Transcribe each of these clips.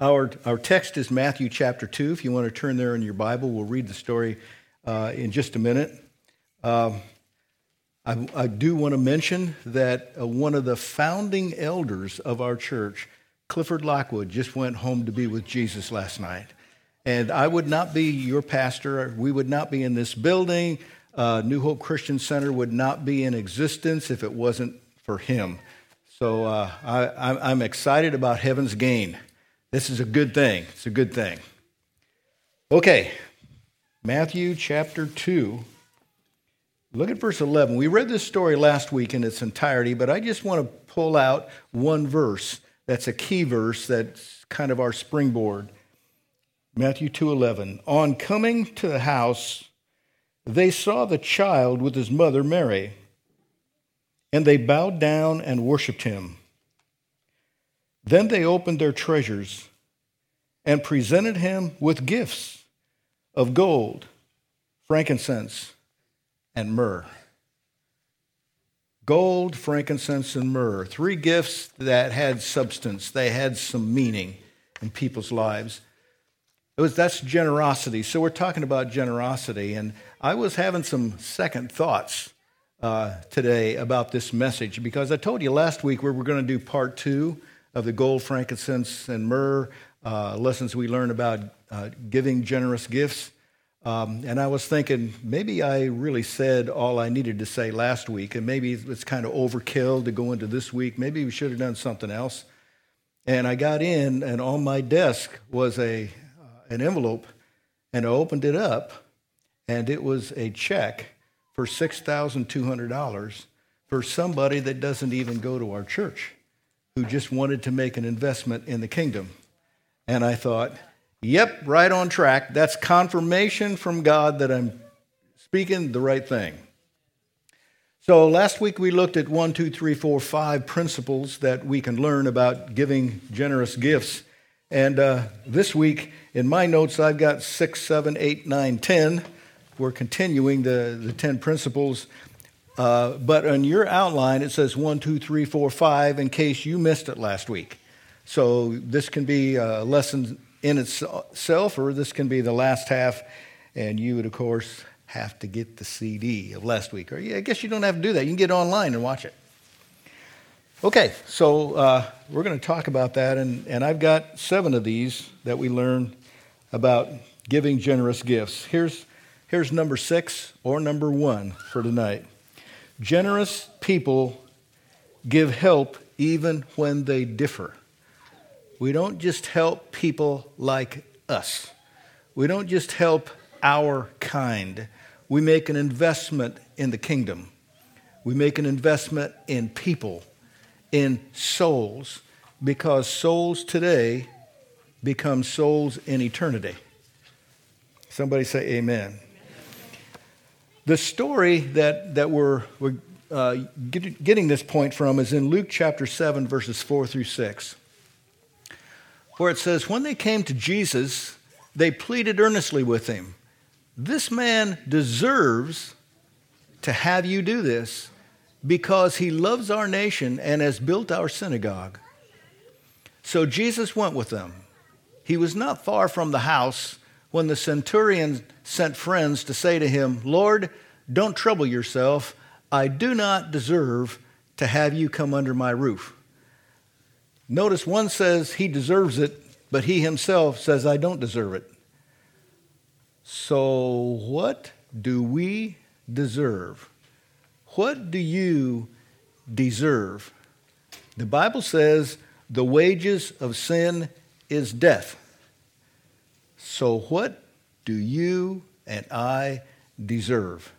Our, our text is Matthew chapter 2. If you want to turn there in your Bible, we'll read the story uh, in just a minute. Um, I, I, do want to mention that uh, one of the founding elders of our church, Clifford Lockwood, just went home to be with Jesus last night. And I would not be your pastor. We would not be in this building. Uh, New Hope Christian Center would not be in existence if it wasn't for him. So uh, I, I'm excited about heaven's gain. This is a good thing. It's a good thing. Okay, Matthew chapter 2. Look at verse 11. We read this story last week in its entirety, but I just want to pull out one verse that's a key verse that's kind of our springboard. Matthew 2:11. On coming to the house, they saw the child with his mother Mary, and they bowed down and worshiped him. Then they opened their treasures and presented him with gifts of gold, frankincense, and myrrh. Gold, frankincense, and myrrh. Three gifts that had substance, they had some meaning in people's lives. It was, that's generosity. So we're talking about generosity. And I was having some second thoughts uh, today about this message because I told you last week we were going to do part two of the gold, frankincense, and myrrh uh, lessons we learned about uh, giving generous gifts. Um, and I was thinking maybe I really said all I needed to say last week, and maybe it's kind of overkill to go into this week. Maybe we should have done something else. And I got in, and on my desk was a, uh, an envelope, and I opened it up, and it was a check for $6,200 for somebody that doesn't even go to our church who just wanted to make an investment in the kingdom. And I thought, yep, right on track. That's confirmation from God that I'm speaking the right thing. So last week we looked at one, two, three, four, five principles that we can learn about giving generous gifts. And uh, this week in my notes, I've got six, seven, eight, nine, ten. We're continuing the, the 10 principles. Uh, but on your outline, it says one, two, three, four, five, in case you missed it last week. So this can be a lesson in itself, or this can be the last half, and you would, of course, have to get the CD of last week. Or yeah, I guess you don't have to do that. You can get online and watch it. Okay, so uh, we're going to talk about that, and, and I've got seven of these that we learn about giving generous gifts. Here's, here's number six or number one for tonight. Generous people give help even when they differ. We don't just help people like us. We don't just help our kind. We make an investment in the kingdom. We make an investment in people, in souls, because souls today become souls in eternity. Somebody say amen. The story that, that we're, we're uh, get, getting this point from is in Luke chapter 7, verses 4 through 6, where it says, When they came to Jesus, they pleaded earnestly with him, This man deserves to have you do this because he loves our nation and has built our synagogue. So Jesus went with them. He was not far from the house when the centurion sent friends to say to him, Lord, don't trouble yourself. I do not deserve to have you come under my roof. Notice one says he deserves it, but he himself says, I don't deserve it. So, what do we deserve? What do you deserve? The Bible says the wages of sin is death. So, what do you and I deserve?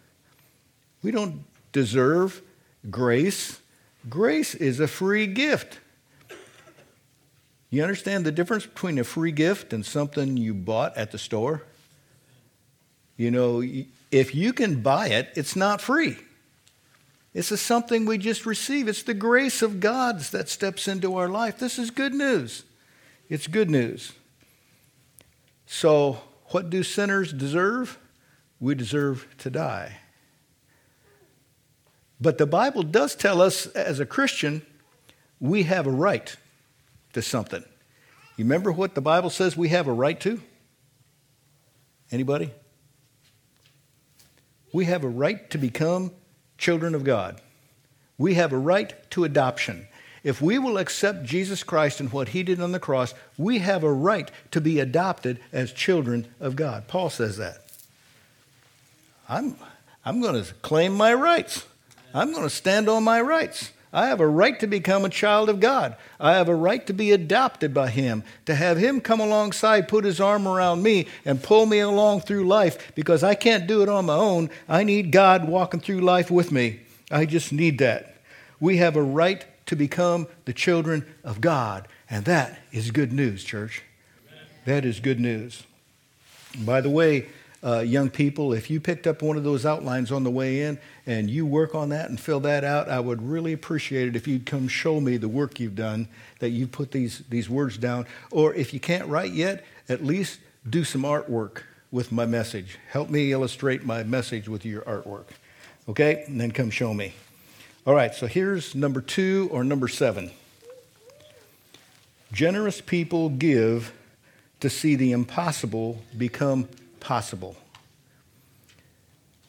We don't deserve grace. Grace is a free gift. You understand the difference between a free gift and something you bought at the store? You know, if you can buy it, it's not free. This is something we just receive. It's the grace of God that steps into our life. This is good news. It's good news. So, what do sinners deserve? We deserve to die. But the Bible does tell us, as a Christian, we have a right to something. You remember what the Bible says we have a right to? Anybody? We have a right to become children of God. We have a right to adoption. If we will accept Jesus Christ and what he did on the cross, we have a right to be adopted as children of God. Paul says that. I'm, I'm going to claim my rights. I'm going to stand on my rights. I have a right to become a child of God. I have a right to be adopted by Him, to have Him come alongside, put His arm around me, and pull me along through life because I can't do it on my own. I need God walking through life with me. I just need that. We have a right to become the children of God, and that is good news, church. That is good news. By the way, uh, young people, if you picked up one of those outlines on the way in and you work on that and fill that out, I would really appreciate it if you'd come show me the work you've done, that you put these, these words down. Or if you can't write yet, at least do some artwork with my message. Help me illustrate my message with your artwork. Okay? And then come show me. All right, so here's number two or number seven. Generous people give to see the impossible become possible.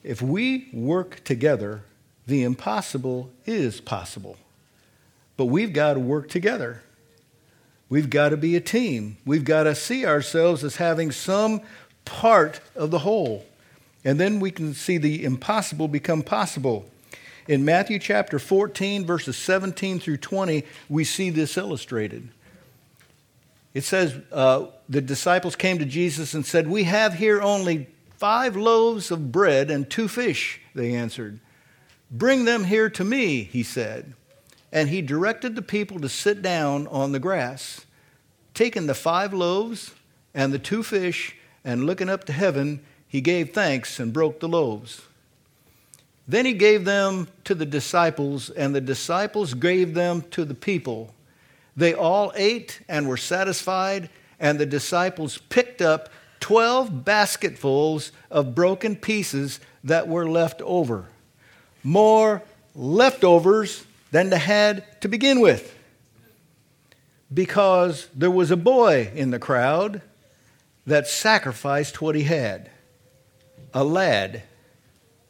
If we work together, the impossible is possible. But we've got to work together. We've got to be a team. We've got to see ourselves as having some part of the whole. And then we can see the impossible become possible. In Matthew chapter 14, verses 17 through 20, we see this illustrated. It says, uh, the disciples came to Jesus and said, We have here only five loaves of bread and two fish, they answered. Bring them here to me, he said. And he directed the people to sit down on the grass. Taking the five loaves and the two fish, and looking up to heaven, he gave thanks and broke the loaves. Then he gave them to the disciples, and the disciples gave them to the people. They all ate and were satisfied, and the disciples picked up 12 basketfuls of broken pieces that were left over. More leftovers than they had to begin with. Because there was a boy in the crowd that sacrificed what he had a lad,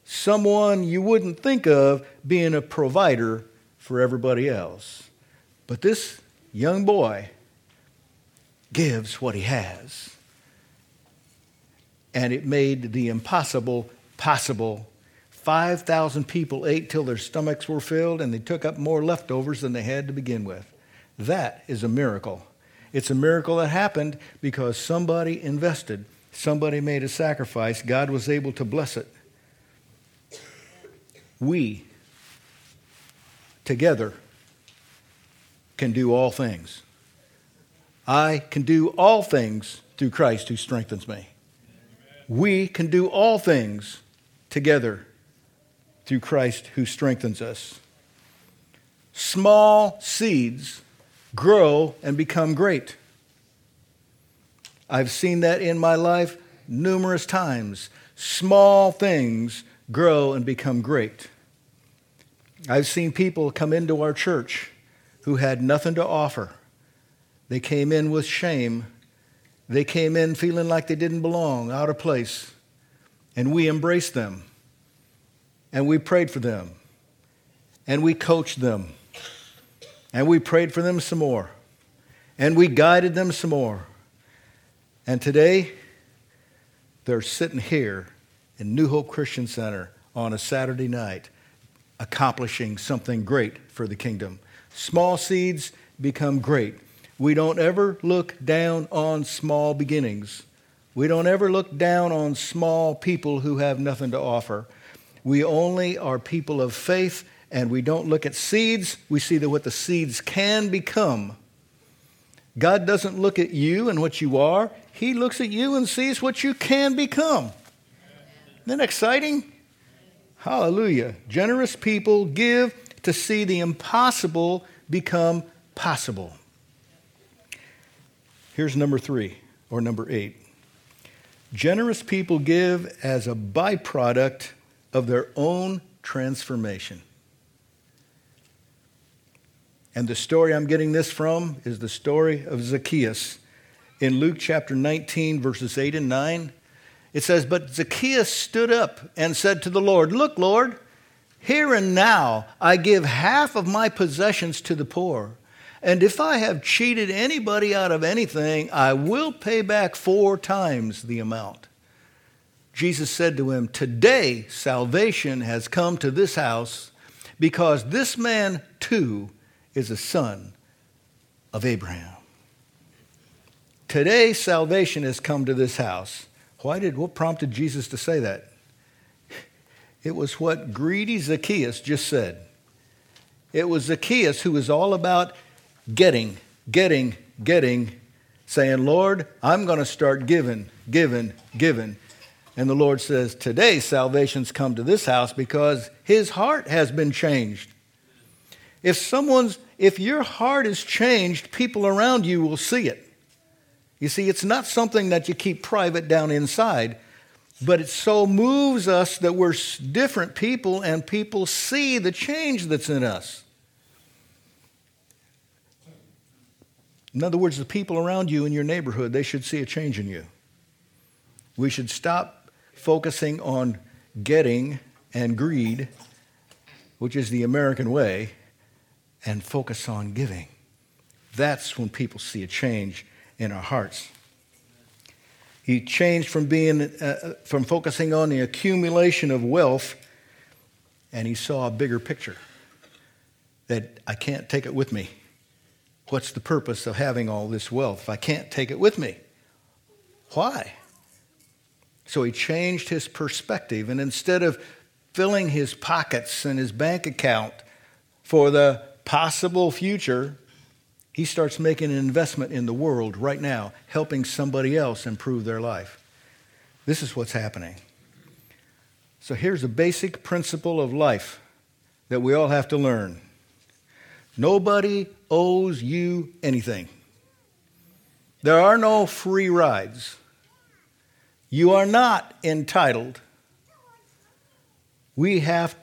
someone you wouldn't think of being a provider for everybody else. But this young boy gives what he has. And it made the impossible possible. 5,000 people ate till their stomachs were filled, and they took up more leftovers than they had to begin with. That is a miracle. It's a miracle that happened because somebody invested, somebody made a sacrifice, God was able to bless it. We, together, can do all things. I can do all things through Christ who strengthens me. We can do all things together through Christ who strengthens us. Small seeds grow and become great. I've seen that in my life numerous times. Small things grow and become great. I've seen people come into our church who had nothing to offer. They came in with shame. They came in feeling like they didn't belong, out of place. And we embraced them. And we prayed for them. And we coached them. And we prayed for them some more. And we guided them some more. And today, they're sitting here in New Hope Christian Center on a Saturday night, accomplishing something great for the kingdom. Small seeds become great. We don't ever look down on small beginnings. We don't ever look down on small people who have nothing to offer. We only are people of faith, and we don't look at seeds. We see that what the seeds can become. God doesn't look at you and what you are, He looks at you and sees what you can become. Isn't that exciting? Hallelujah. Generous people give to see the impossible become possible. Here's number three, or number eight. Generous people give as a byproduct of their own transformation. And the story I'm getting this from is the story of Zacchaeus. in Luke chapter 19, verses 8 and 9. It says, But Zacchaeus stood up and said to the Lord, Look, Lord, here and now I give half of my possessions to the poor. And if I have cheated anybody out of anything, I will pay back four times the amount. Jesus said to him, Today salvation has come to this house because this man too is a son of Abraham. Today salvation has come to this house. Why did what prompted Jesus to say that? It was what greedy Zacchaeus just said. It was Zacchaeus who was all about getting, getting, getting, saying, Lord, I'm going to start giving, giving, giving. And the Lord says, Today salvation's come to this house because his heart has been changed. If someone's, if your heart is changed, people around you will see it. You see, it's not something that you keep private down inside, but it so moves us that we're different people and people see the change that's in us. In other words, the people around you in your neighborhood, they should see a change in you. We should stop focusing on getting and greed, which is the American way, and focus on giving. That's when people see a change in our hearts. He changed from being uh, from focusing on the accumulation of wealth and he saw a bigger picture that I can't take it with me. What's the purpose of having all this wealth if I can't take it with me? Why? So he changed his perspective, and instead of filling his pockets and his bank account for the possible future, he starts making an investment in the world right now, helping somebody else improve their life. This is what's happening. So here's a basic principle of life that we all have to learn Nobody owes you anything. There are no free rides. You are not entitled. We have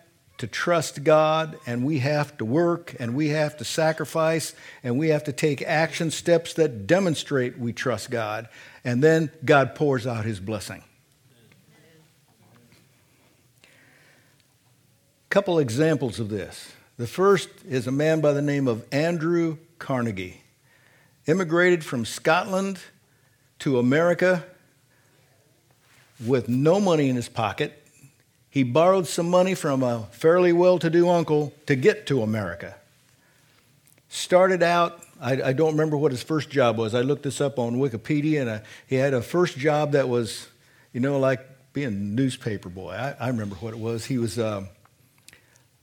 to trust God and we have to work and we have to sacrifice and we have to take action steps that demonstrate we trust God. And then God pours out his blessing. Couple examples of this. The first is a man by the name of Andrew Carnegie. Immigrated from Scotland to America with no money in his pocket. He borrowed some money from a fairly well to do uncle to get to America. Started out, I, I, don't remember what his first job was. I looked this up on Wikipedia, and I, he had a first job that was, you know, like being a newspaper boy. I, I remember what it was. He was. a,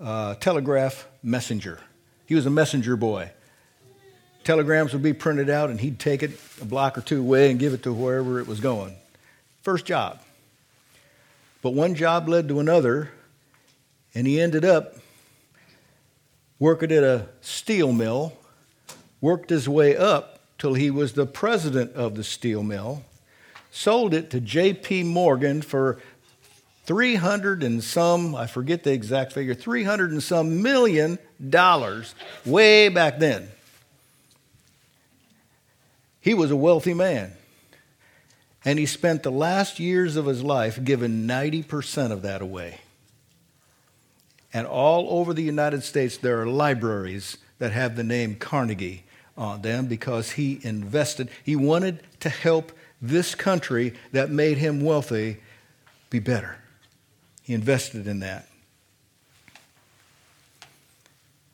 uh, telegraph messenger. He was a messenger boy. Telegrams would be printed out, and he'd take it a block or two away and give it to wherever it was going. First job. But one job led to another, and he ended up working at a steel mill, worked his way up till he was the president of the steel mill, sold it to J.P. Morgan for 300 and some, I forget the exact figure, 300 and some million dollars way back then. He was a wealthy man. And he spent the last years of his life giving 90% of that away. And all over the United States, there are libraries that have the name Carnegie on them because he invested. He wanted to help this country that made him wealthy be better. He invested in that.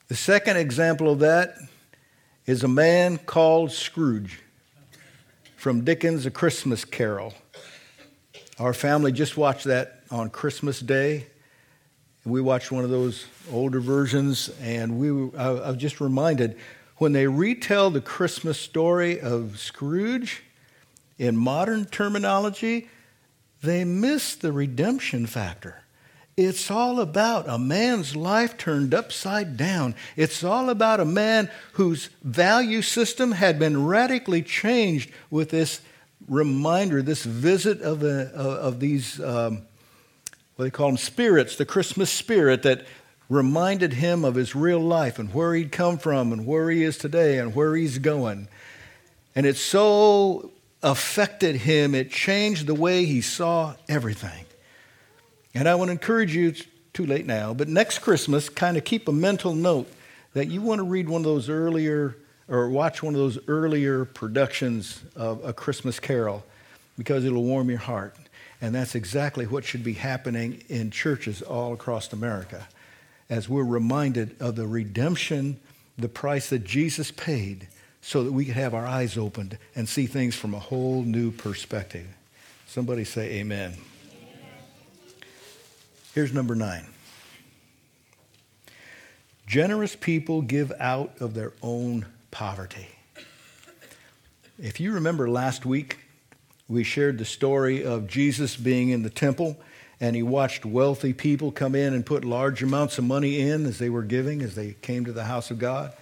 The second example of that is a man called Scrooge from Dickens' A Christmas Carol. Our family just watched that on Christmas Day. We watched one of those older versions, and we, I, I was just reminded when they retell the Christmas story of Scrooge in modern terminology, they miss the redemption factor. It's all about a man's life turned upside down. It's all about a man whose value system had been radically changed with this reminder, this visit of, a, of these, um, what they call them, spirits, the Christmas spirit that reminded him of his real life and where he'd come from and where he is today and where he's going. And it so affected him, it changed the way he saw everything. And I want to encourage you, it's too late now, but next Christmas, kind of keep a mental note that you want to read one of those earlier or watch one of those earlier productions of A Christmas Carol because it'll warm your heart. And that's exactly what should be happening in churches all across America as we're reminded of the redemption, the price that Jesus paid so that we could have our eyes opened and see things from a whole new perspective. Somebody say amen. Here's number nine. Generous people give out of their own poverty. If you remember last week, we shared the story of Jesus being in the temple and he watched wealthy people come in and put large amounts of money in as they were giving, as they came to the house of God.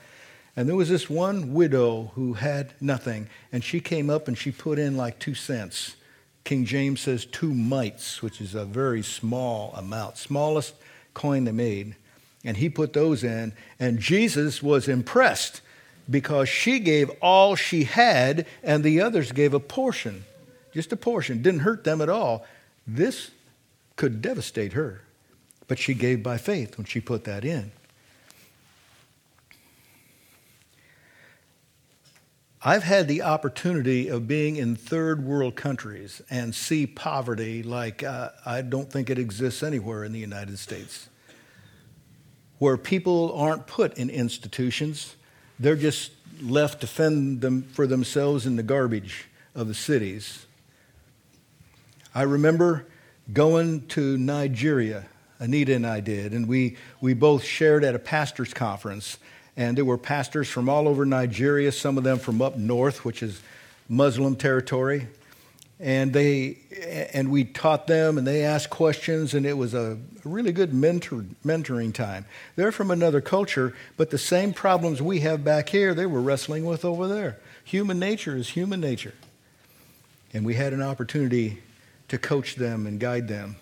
And there was this one widow who had nothing, and she came up and she put in like two cents. King James says two mites, which is a very small amount, smallest coin they made. And he put those in, and Jesus was impressed because she gave all she had, and the others gave a portion, just a portion. Didn't hurt them at all. This could devastate her, but she gave by faith when she put that in. I've had the opportunity of being in third world countries and see poverty like uh, I don't think it exists anywhere in the United States, where people aren't put in institutions, they're just left to fend them for themselves in the garbage of the cities. I remember going to Nigeria. Anita and I did, and we, we both shared at a pastor's conference and there were pastors from all over Nigeria, some of them from up north, which is Muslim territory. And they and we taught them, and they asked questions, and it was a really good mentor, mentoring time. They're from another culture, but the same problems we have back here, they were wrestling with over there. Human nature is human nature, and we had an opportunity to coach them and guide them.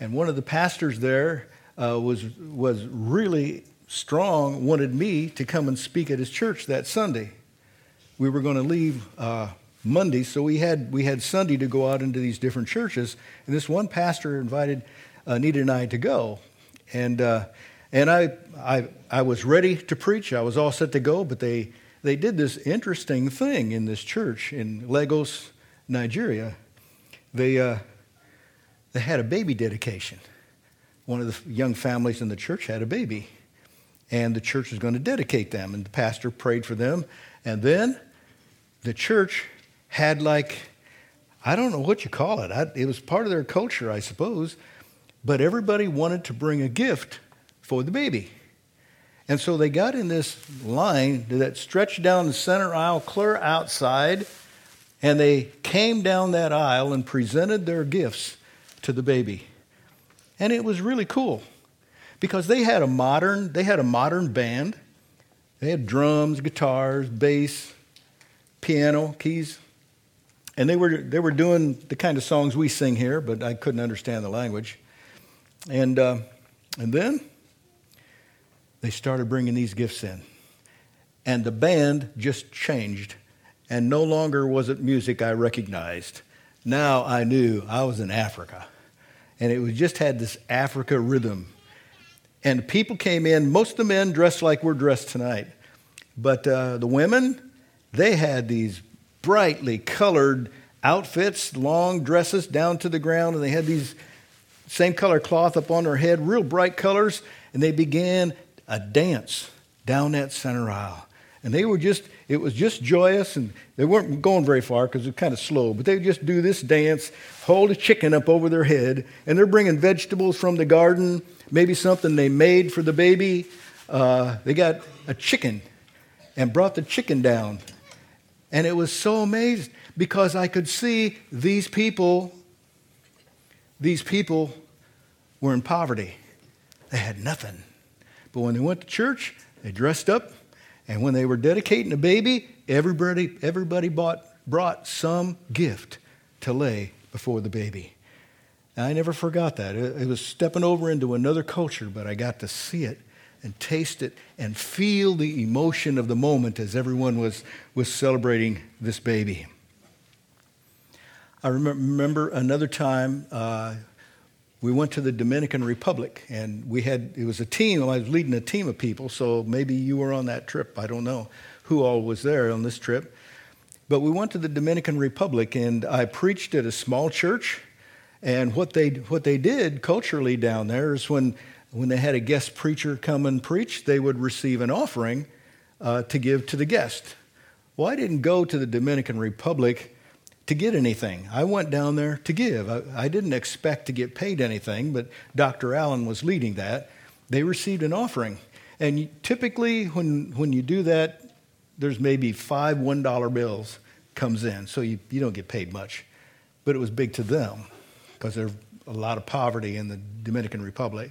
And one of the pastors there uh, was was really Strong wanted me to come and speak at his church that Sunday. We were going to leave uh, Monday, so we had, we had Sunday to go out into these different churches. And this one pastor invited Anita and I to go. And, uh, and I, I, I was ready to preach. I was all set to go, but they, they did this interesting thing in this church in Lagos, Nigeria. They, uh, they had a baby dedication. One of the young families in the church had a baby and the church was going to dedicate them. And the pastor prayed for them. And then the church had like, I don't know what you call it. I, it was part of their culture, I suppose. But everybody wanted to bring a gift for the baby. And so they got in this line that stretched down the center aisle, clear outside, and they came down that aisle and presented their gifts to the baby. And it was really cool because they had a modern they had a modern band. They had drums, guitars, bass, piano, keys. And they were, they were doing the kind of songs we sing here, but I couldn't understand the language. And, uh, and then they started bringing these gifts in. And the band just changed. And no longer was it music I recognized. Now I knew I was in Africa. And it was just had this Africa rhythm and people came in, most of the men dressed like we're dressed tonight. But uh, the women, they had these brightly colored outfits, long dresses down to the ground, and they had these same color cloth up on their head, real bright colors, and they began a dance down that center aisle. And they were just, it was just joyous, and they weren't going very far because it was kind of slow, but they would just do this dance, hold a chicken up over their head, and they're bringing vegetables from the garden maybe something they made for the baby. Uh, they got a chicken and brought the chicken down. And it was so amazing because I could see these people, these people were in poverty. They had nothing. But when they went to church, they dressed up. And when they were dedicating a baby, everybody, everybody bought, brought some gift to lay before the baby. And I never forgot that. It, was stepping over into another culture, but I got to see it and taste it and feel the emotion of the moment as everyone was, was celebrating this baby. I remember another time uh, we went to the Dominican Republic, and we had it was a team. I was leading a team of people, so maybe you were on that trip. I don't know who all was there on this trip, but we went to the Dominican Republic, and I preached at a small church. And what they what they did culturally down there is when when they had a guest preacher come and preach, they would receive an offering uh, to give to the guest. Well, I didn't go to the Dominican Republic to get anything. I went down there to give. I, I, didn't expect to get paid anything, but Dr. Allen was leading that. They received an offering. And typically, when, when you do that, there's maybe five $1 bills comes in, so you, you don't get paid much. But it was big to them because there's a lot of poverty in the Dominican Republic.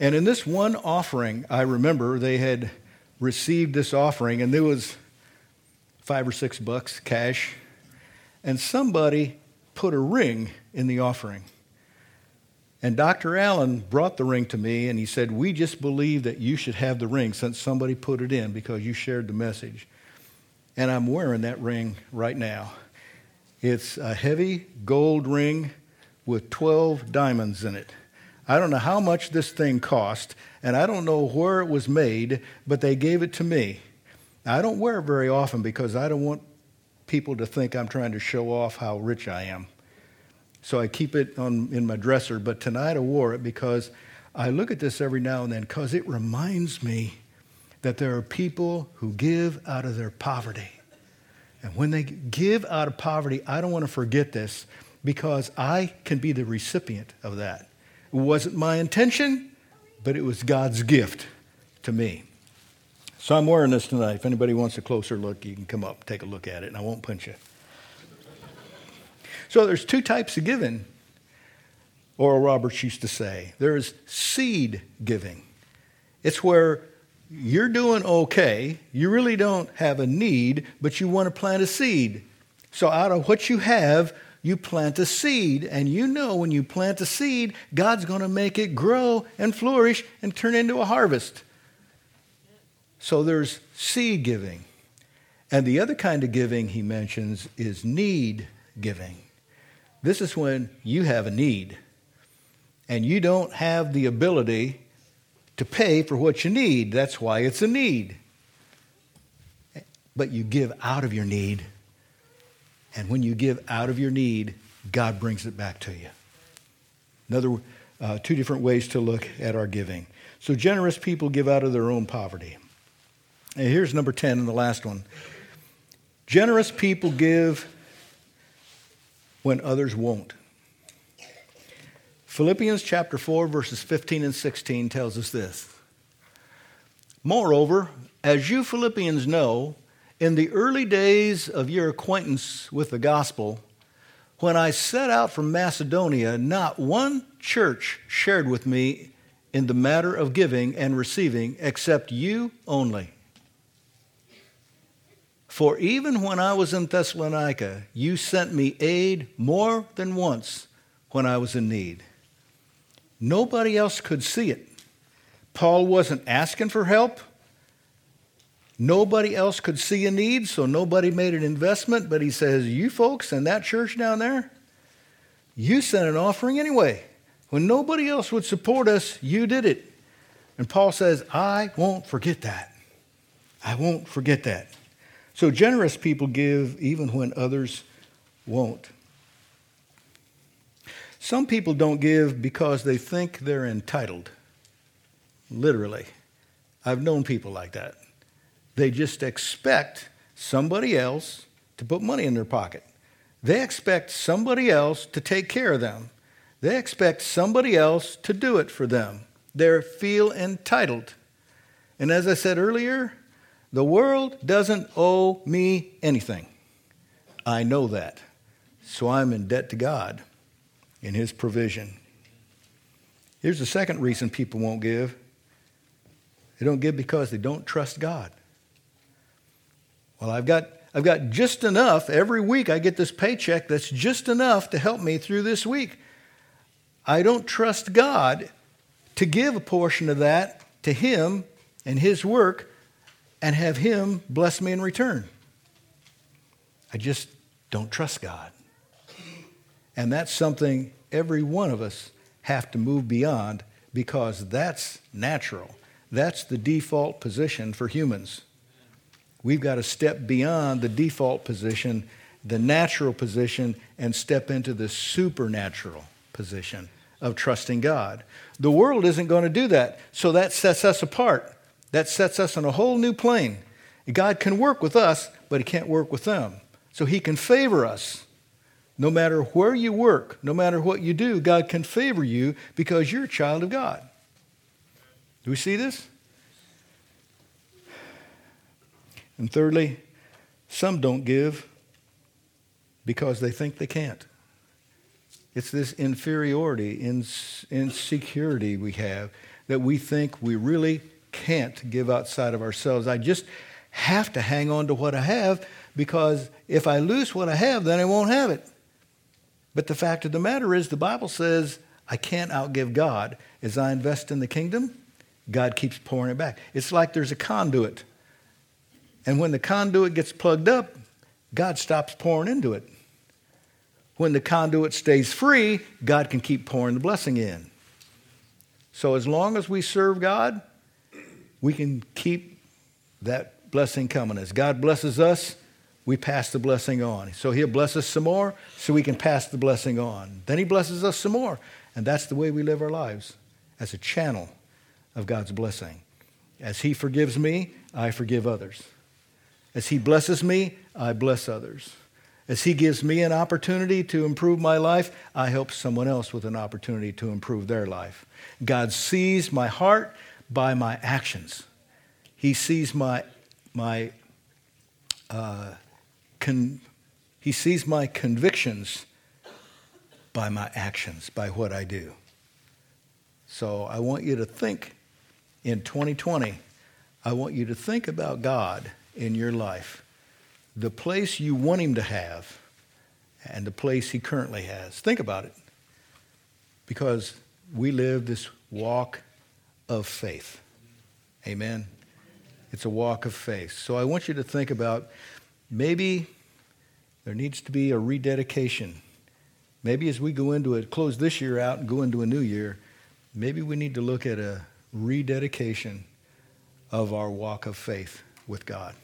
And in this one offering, I remember they had received this offering, and there was five or six bucks cash and somebody put a ring in the offering. And Dr. Allen brought the ring to me and he said, We just believe that you should have the ring since somebody put it in because you shared the message. And I'm wearing that ring right now. It's a heavy gold ring with 12 diamonds in it. I don't know how much this thing cost, and I don't know where it was made, but they gave it to me. I don't wear it very often because I don't want people to think I'm trying to show off how rich I am. So I keep it on, in my dresser, but tonight I wore it because I look at this every now and then because it reminds me that there are people who give out of their poverty. And when they give out of poverty, I don't want to forget this because I can be the recipient of that. It wasn't my intention, but it was God's gift to me. So I'm wearing this tonight. If anybody wants a closer look, you can come up, take a look at it, and I won't punch you. So there's two types of giving, Oral Roberts used to say. There's seed giving. It's where you're doing okay, you really don't have a need, but you want to plant a seed. So out of what you have, you plant a seed, and you know when you plant a seed, God's going to make it grow and flourish and turn into a harvest. So there's seed giving. And the other kind of giving he mentions is need giving. This is when you have a need and you don't have the ability to pay for what you need. That's why it's a need. But you give out of your need. And when you give out of your need, God brings it back to you. Another uh, two different ways to look at our giving. So generous people give out of their own poverty. And here's number 10 and the last one. Generous people give when others won't. Philippians chapter 4, verses 15 and 16 tells us this. Moreover, as you Philippians know, in the early days of your acquaintance with the gospel, when I set out from Macedonia, not one church shared with me in the matter of giving and receiving except you only. For even when I was in Thessalonica, you sent me aid more than once when I was in need. Nobody else could see it. Paul wasn't asking for help. Nobody else could see a need, so nobody made an investment. But he says, You folks in that church down there, you sent an offering anyway. When nobody else would support us, you did it. And Paul says, I won't forget that. I won't forget that. So generous people give even when others won't. Some people don't give because they think they're entitled. Literally. I've known people like that. They just expect somebody else to put money in their pocket. They expect somebody else to take care of them. They expect somebody else to do it for them. They feel entitled. And as I said earlier, the world doesn't owe me anything. I know that. So I'm in debt to God in His provision. Here's the second reason people won't give they don't give because they don't trust God. Well, I've got, I've got just enough. Every week I get this paycheck that's just enough to help me through this week. I don't trust God to give a portion of that to Him and His work and have Him bless me in return. I just don't trust God. And that's something every one of us have to move beyond because that's natural. That's the default position for humans. We've got to step beyond the default position, the natural position, and step into the supernatural position of trusting God. The world isn't going to do that, so that sets us apart. That sets us on a whole new plane. God can work with us, but He can't work with them. So He can favor us. No matter where you work, no matter what you do, God can favor you because you're a child of God. Do we see this? And thirdly, some don't give because they think they can't. It's this inferiority, insecurity we have that we think we really can't give outside of ourselves. I just have to hang on to what I have because if I lose what I have, then I won't have it. But the fact of the matter is, the Bible says I can't outgive God. As I invest in the kingdom, God keeps pouring it back. It's like there's a conduit. And when the conduit gets plugged up, God stops pouring into it. When the conduit stays free, God can keep pouring the blessing in. So as long as we serve God, we can keep that blessing coming. As God blesses us, we pass the blessing on. So He'll bless us some more so we can pass the blessing on. Then He blesses us some more. And that's the way we live our lives as a channel of God's blessing. As He forgives me, I forgive others. As He blesses me, I bless others. As He gives me an opportunity to improve my life, I help someone else with an opportunity to improve their life. God sees my heart by my actions. He sees my, my, uh, con- he sees my convictions by my actions, by what I do. So I want you to think in 2020, I want you to think about God in your life, the place you want Him to have, and the place He currently has. Think about it. Because we live this walk of faith. Amen. It's a walk of faith. So I want you to think about maybe there needs to be a rededication. Maybe as we go into it, close this year out and go into a new year, maybe we need to look at a rededication of our walk of faith with God.